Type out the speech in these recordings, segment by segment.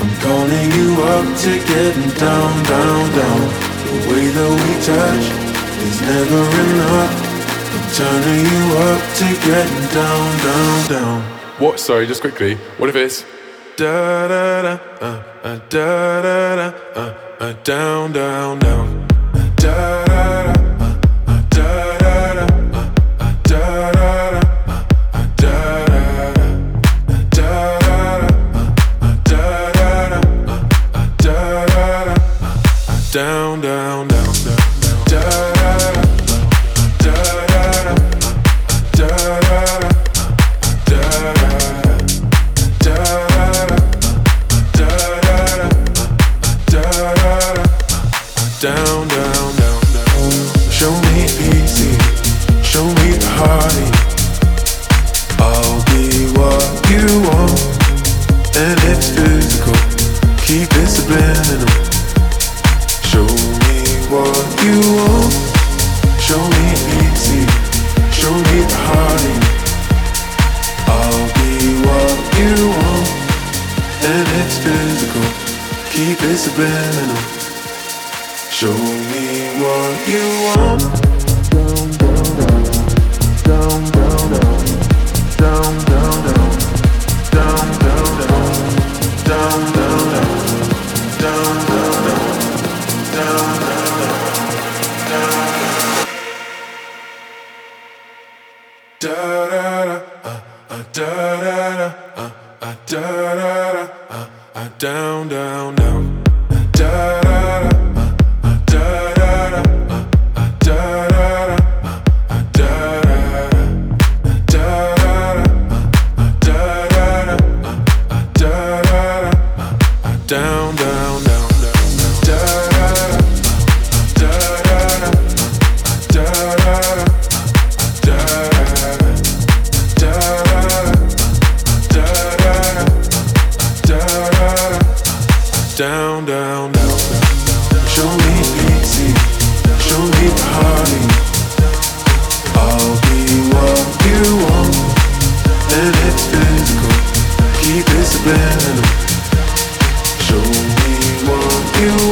I'm calling you up to getting down, down, down. The way that we touch is never enough. I'm turning you up to getting down, down, down. What? Sorry, just quickly. What if it's da da da uh, uh, da da da uh, uh, down, down, down. Uh, da da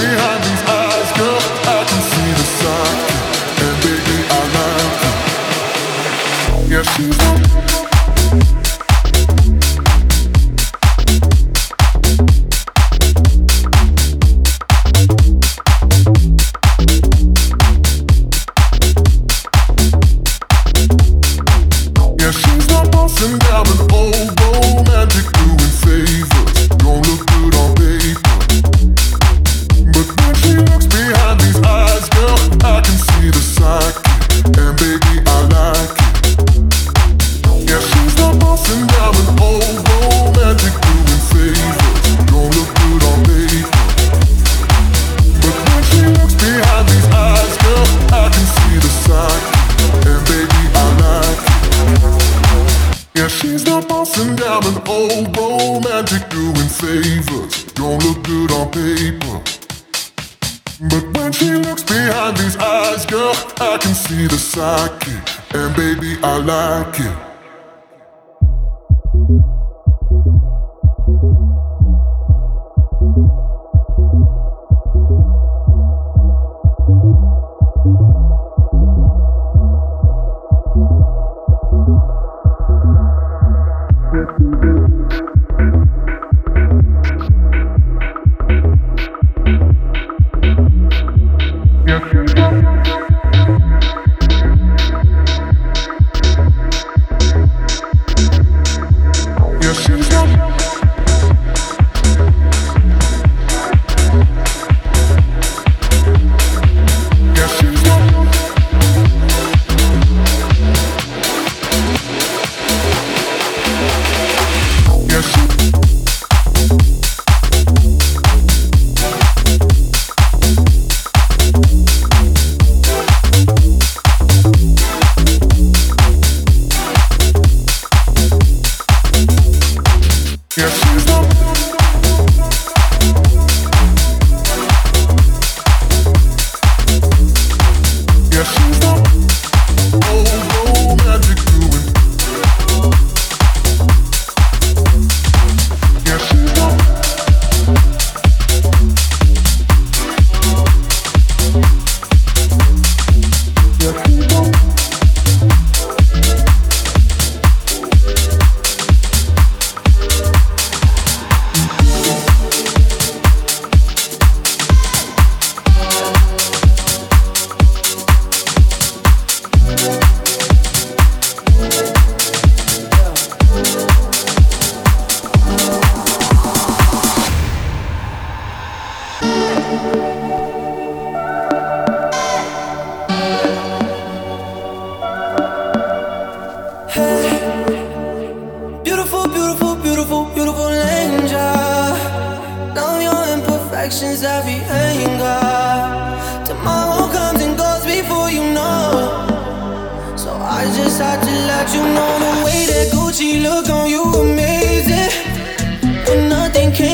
behind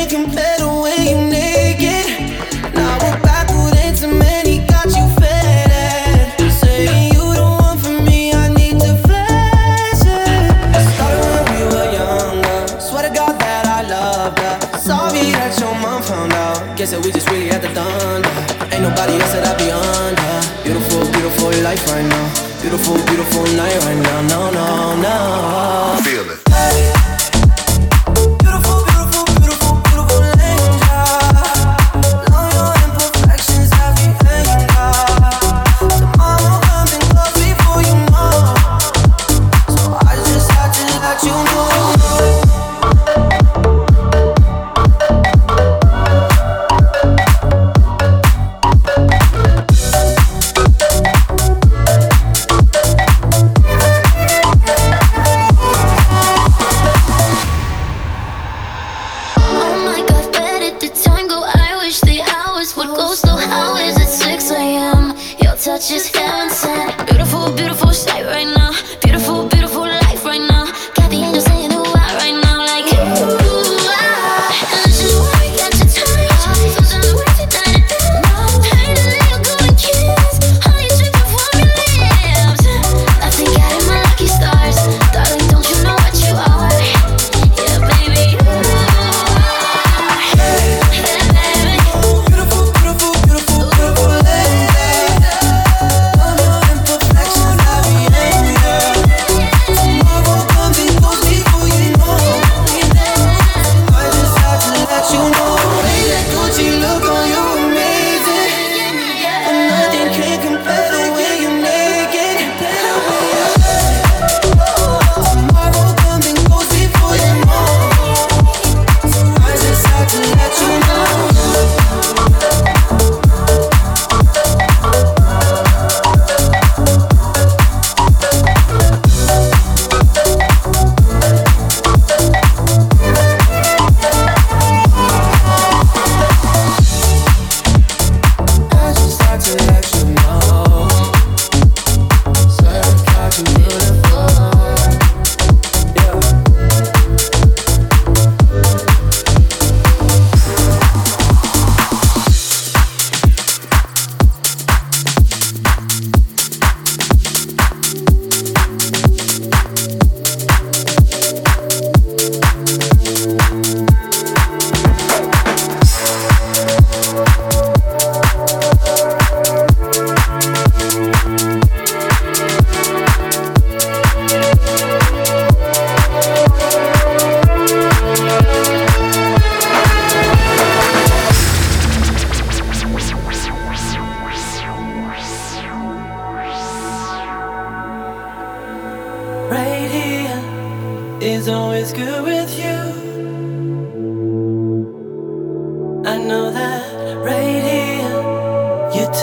I need beautiful, beautiful night right now. No, no, no. Feel it.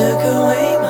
took away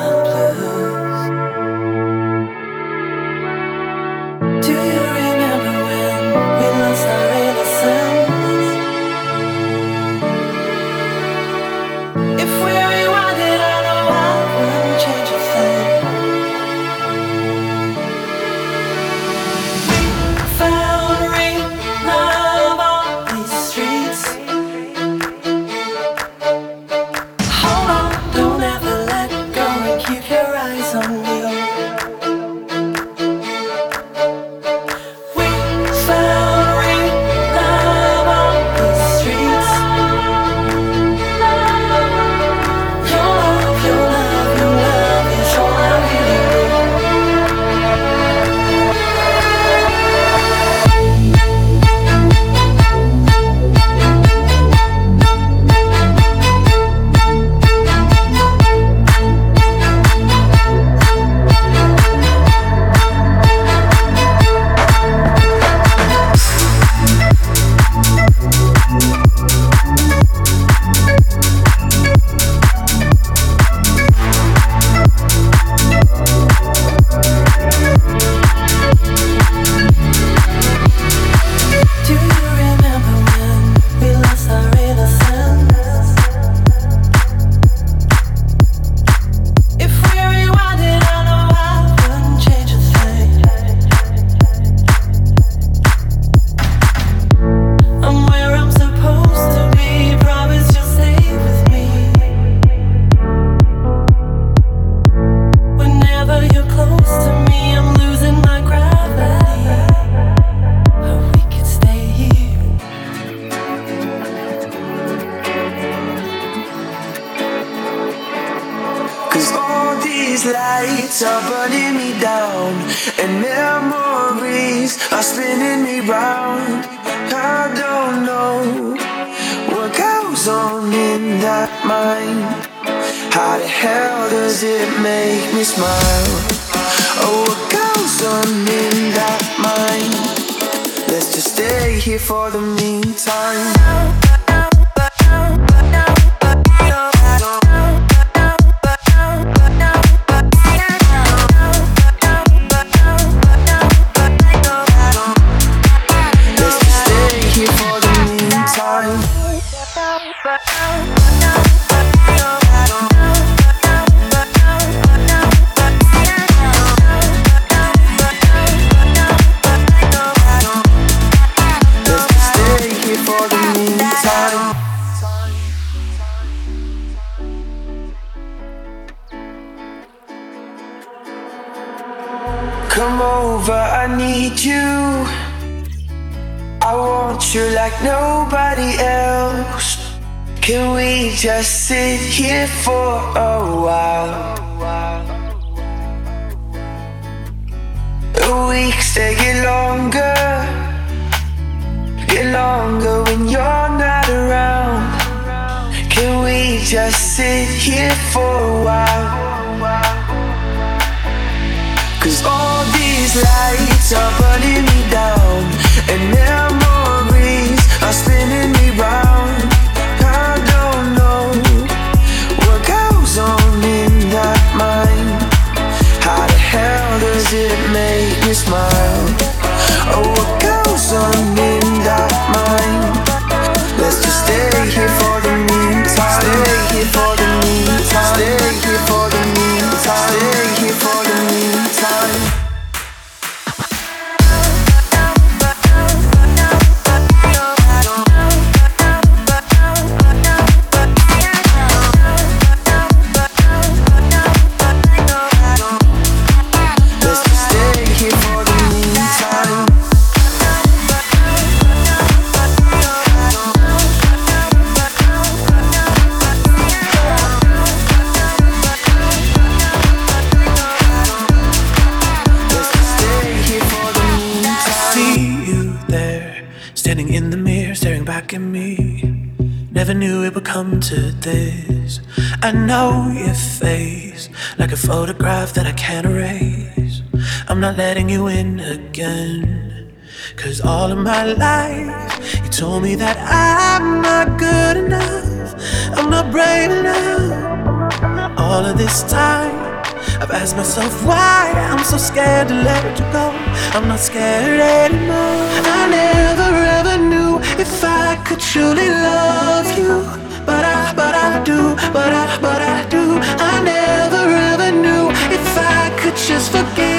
The weeks they get longer, get longer when you're not around. Can we just sit here for a while? Cause all these lights are burning me down, and memories are spinning me round. Smile? Oh, to this. I know your face like a photograph that I can't erase. I'm not letting you in again. Cause all of my life, you told me that I'm not good enough. I'm not brave enough. All of this time, I've asked myself why I'm so scared to let you go. I'm not scared anymore. I never ever knew if I could truly love you but I, but I do, but I, but I do. I never ever knew if I could just forgive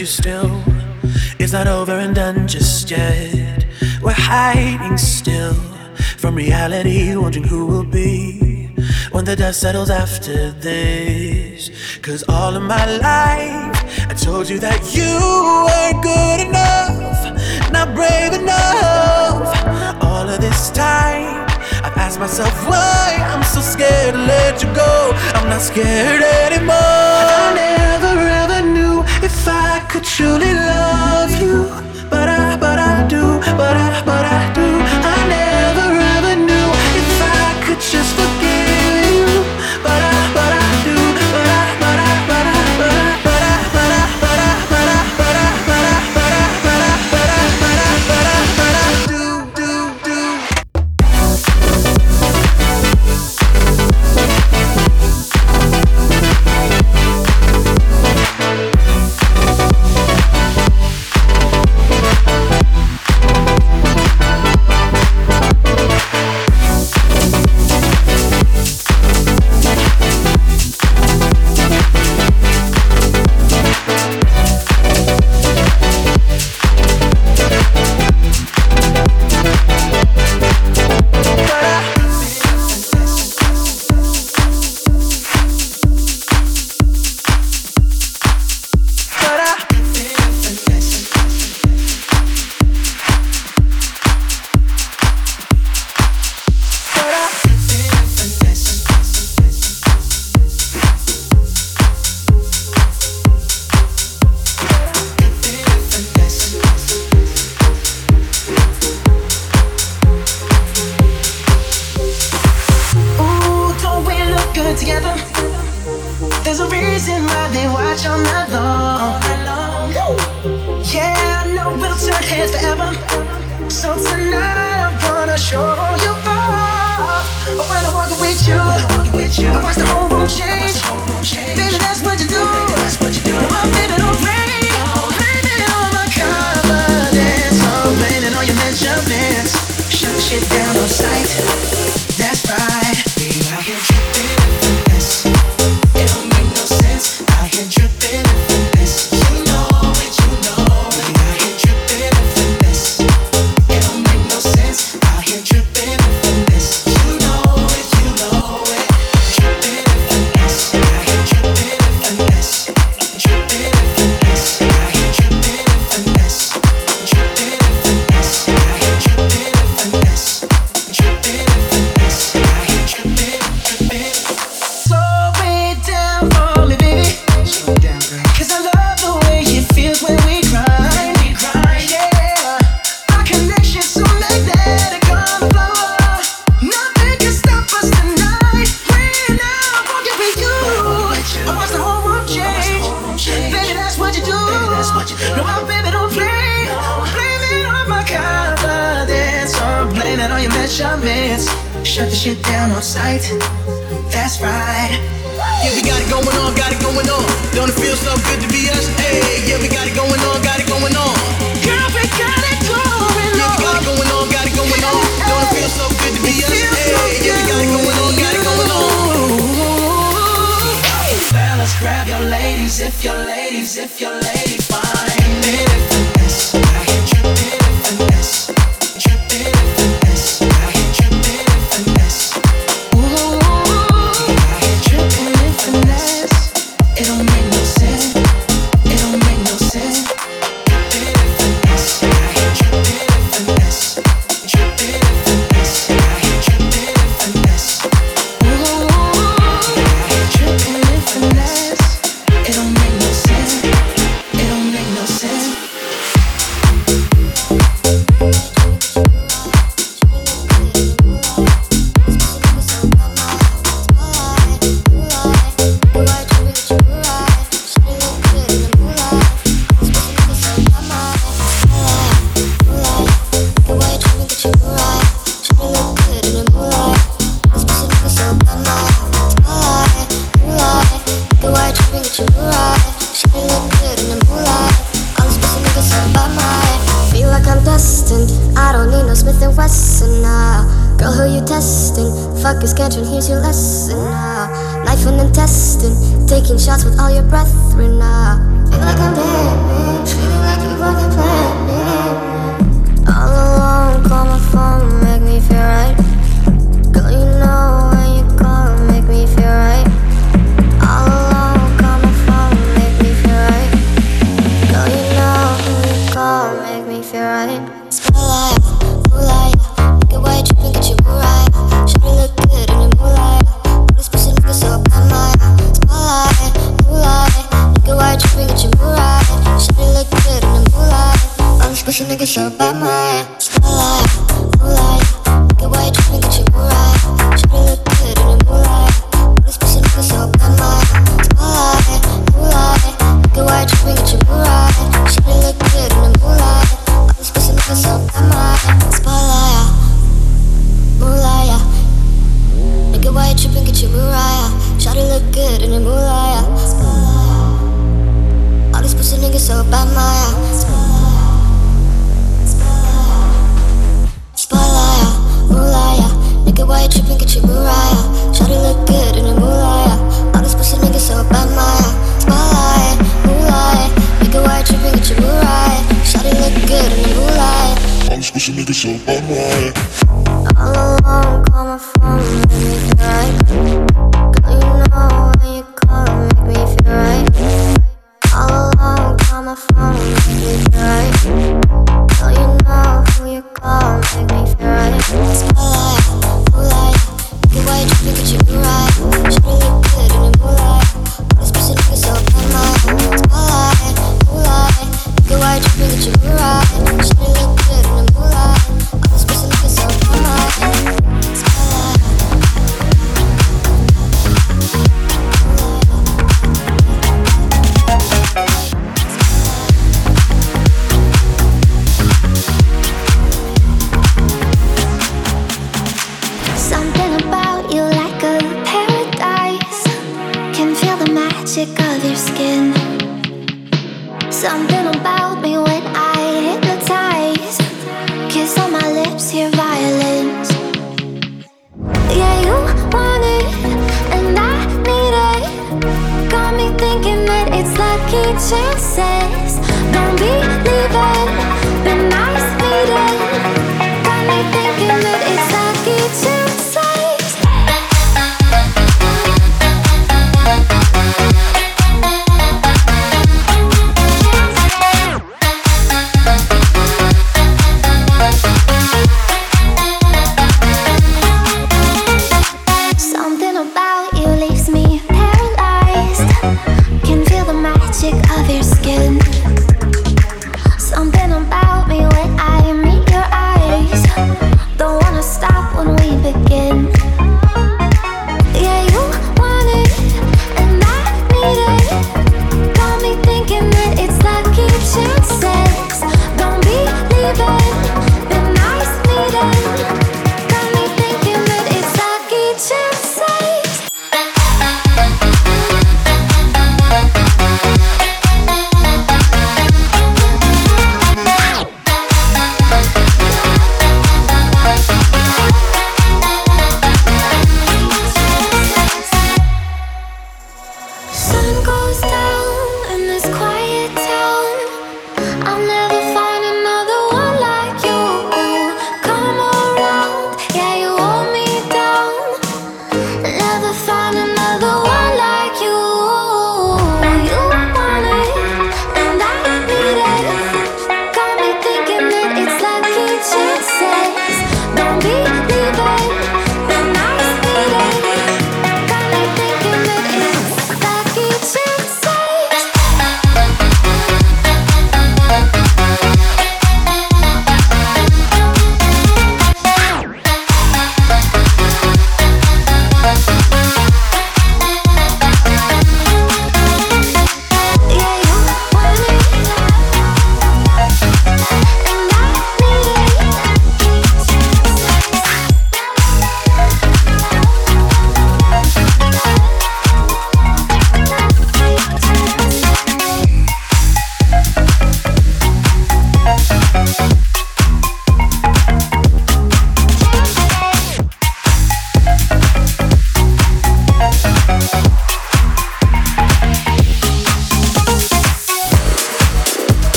you still. It's not over and done just yet. We're hiding still from reality, wondering who will be when the dust settles after this. Cause all of my life, I told you that you weren't good enough, not brave enough. All of this time, I've asked myself why I'm so scared to let you go. I'm not scared anymore. If I could truly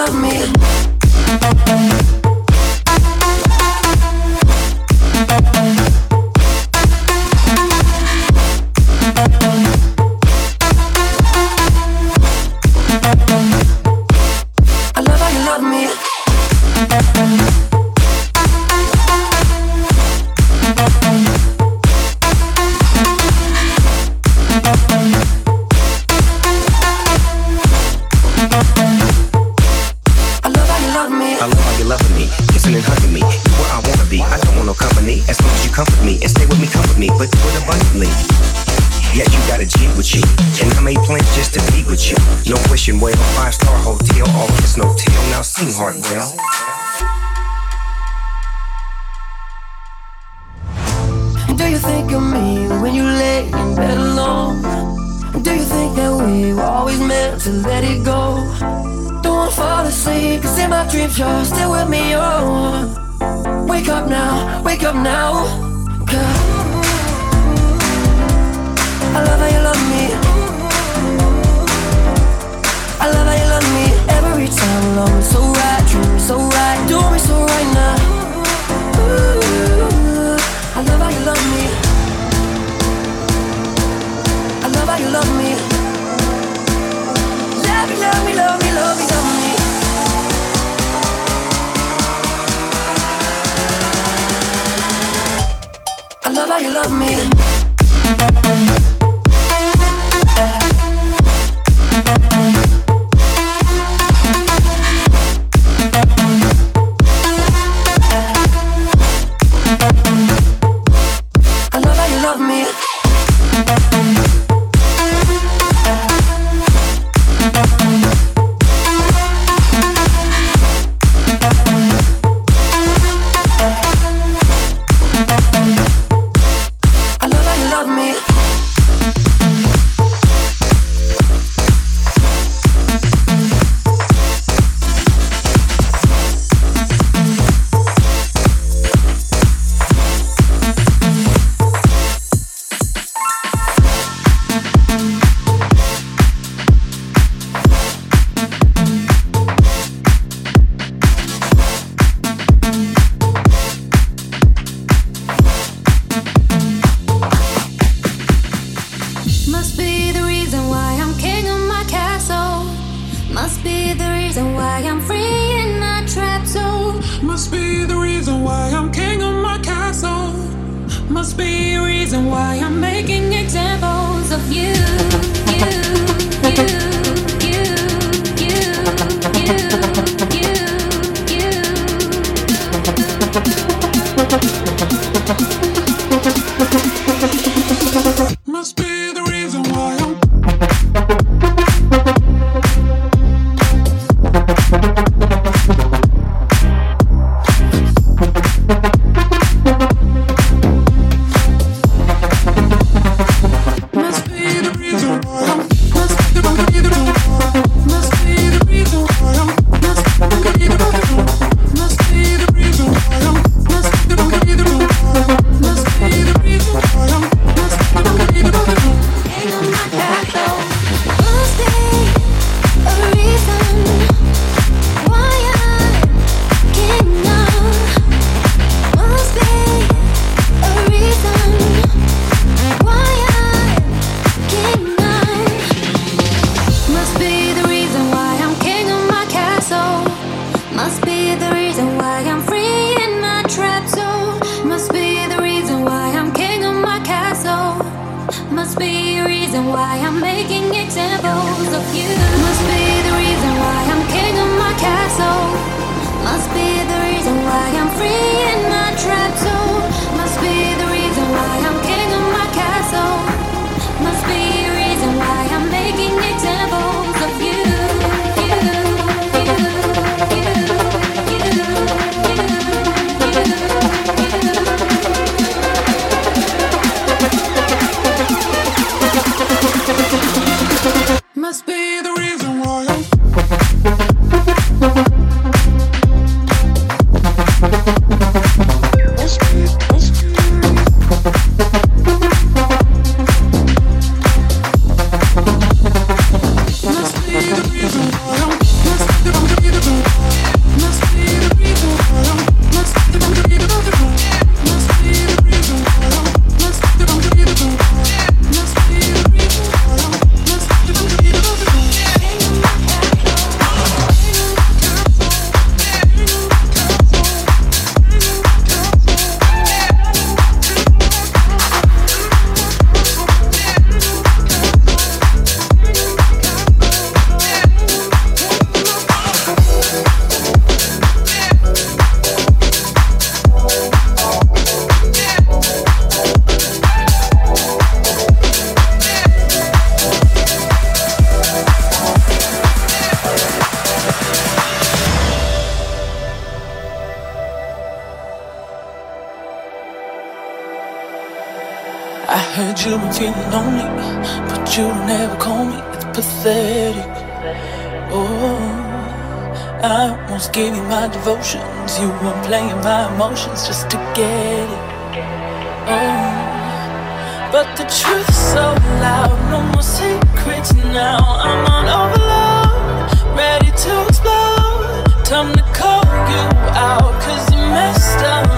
love me. Devotions. You were playing my emotions just to get it. Oh, but the truth's so loud. No more secrets now. I'm on overload, ready to explode. Time to call you out, cause you messed around.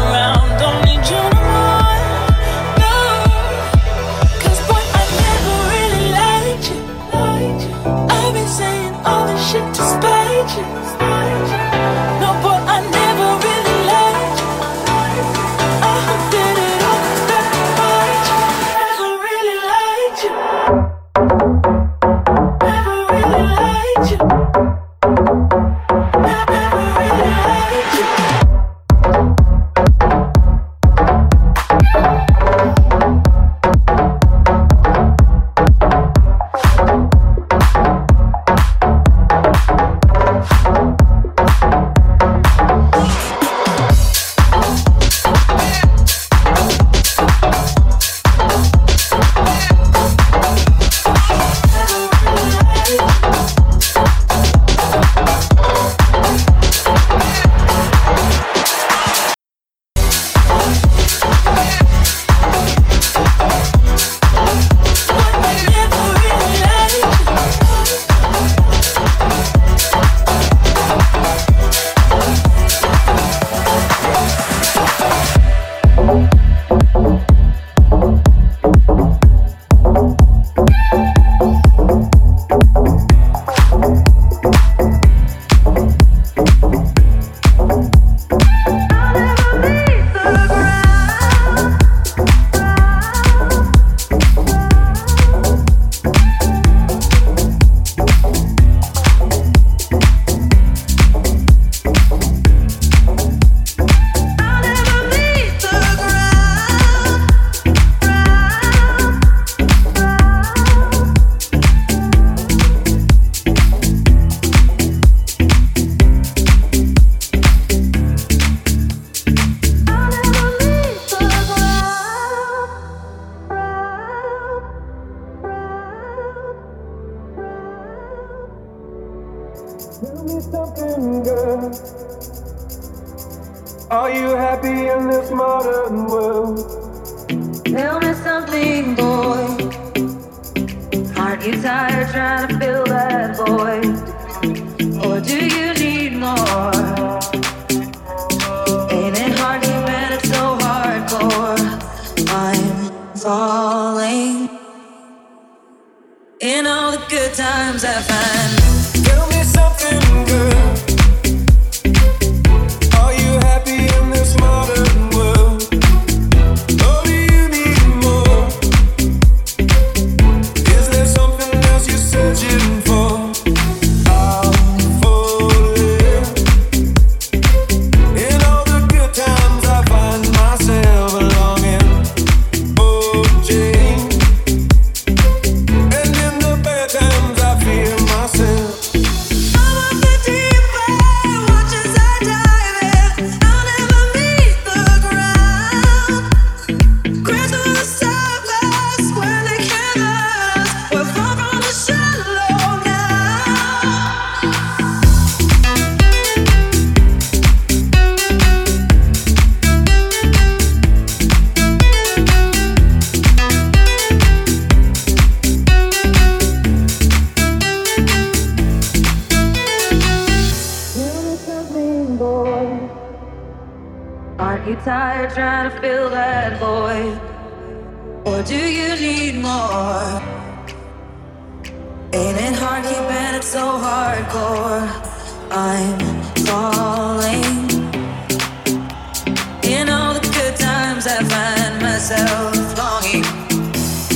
Tell me something, girl. Are you happy in this modern world? Tell me something, boy. Aren't you tired trying to fill that void? Or do you need more? Ain't it hard when it's so hardcore? I'm falling. In all the good times I find fill that void? Or do you need more? Ain't it hard keeping it so hardcore? I'm falling. In all the good times, I find myself longing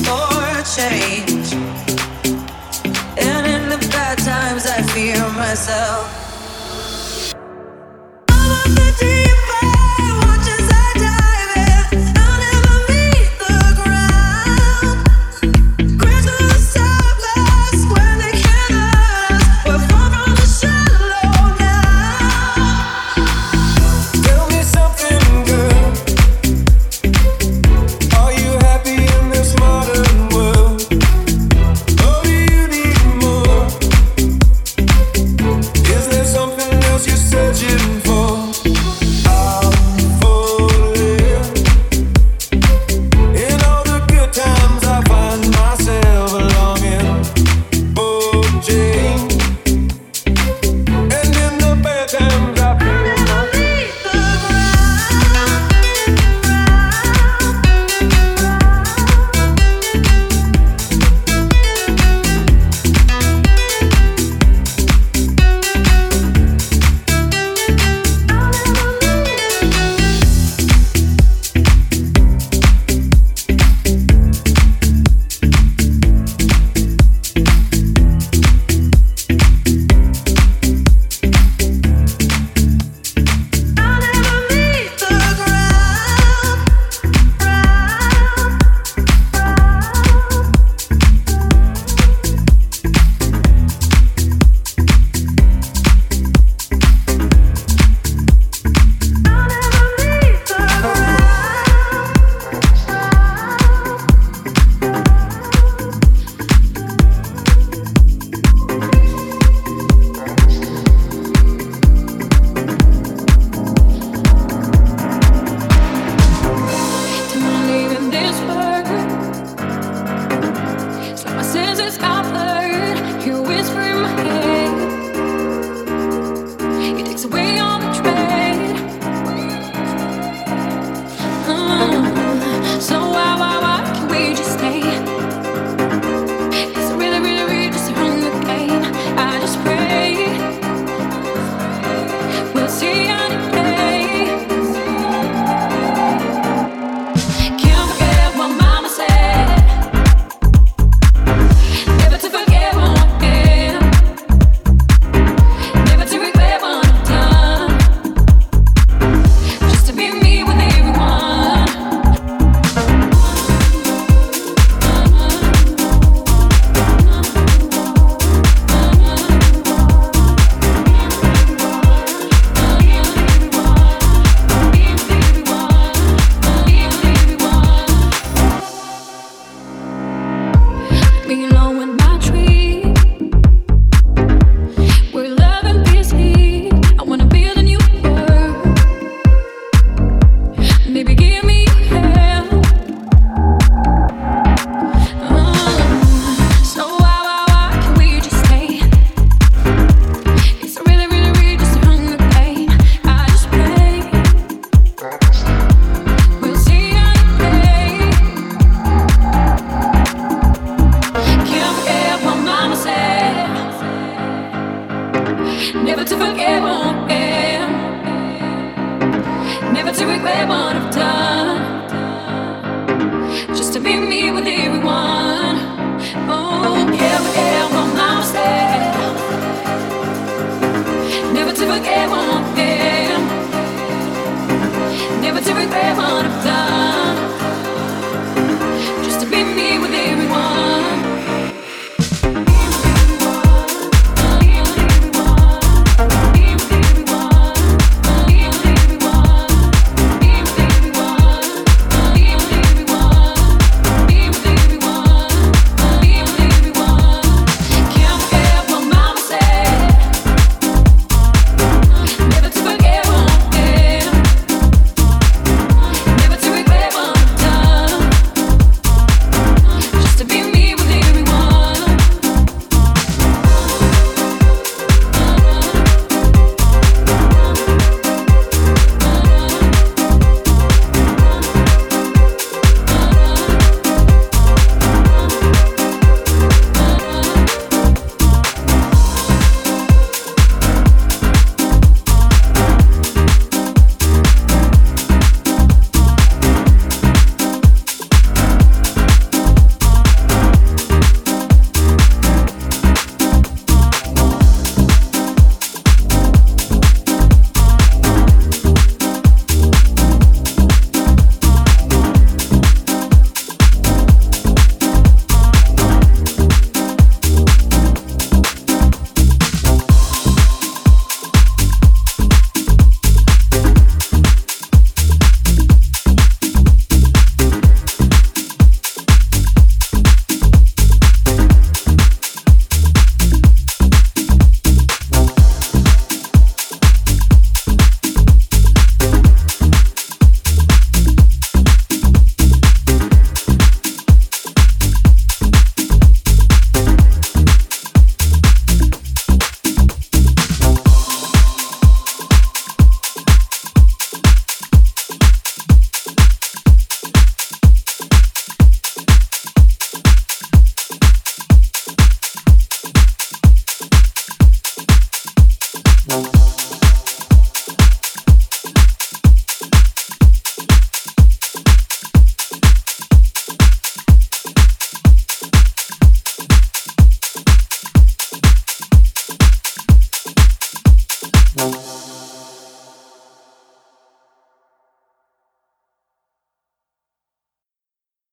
for change. And in the bad times, I fear myself.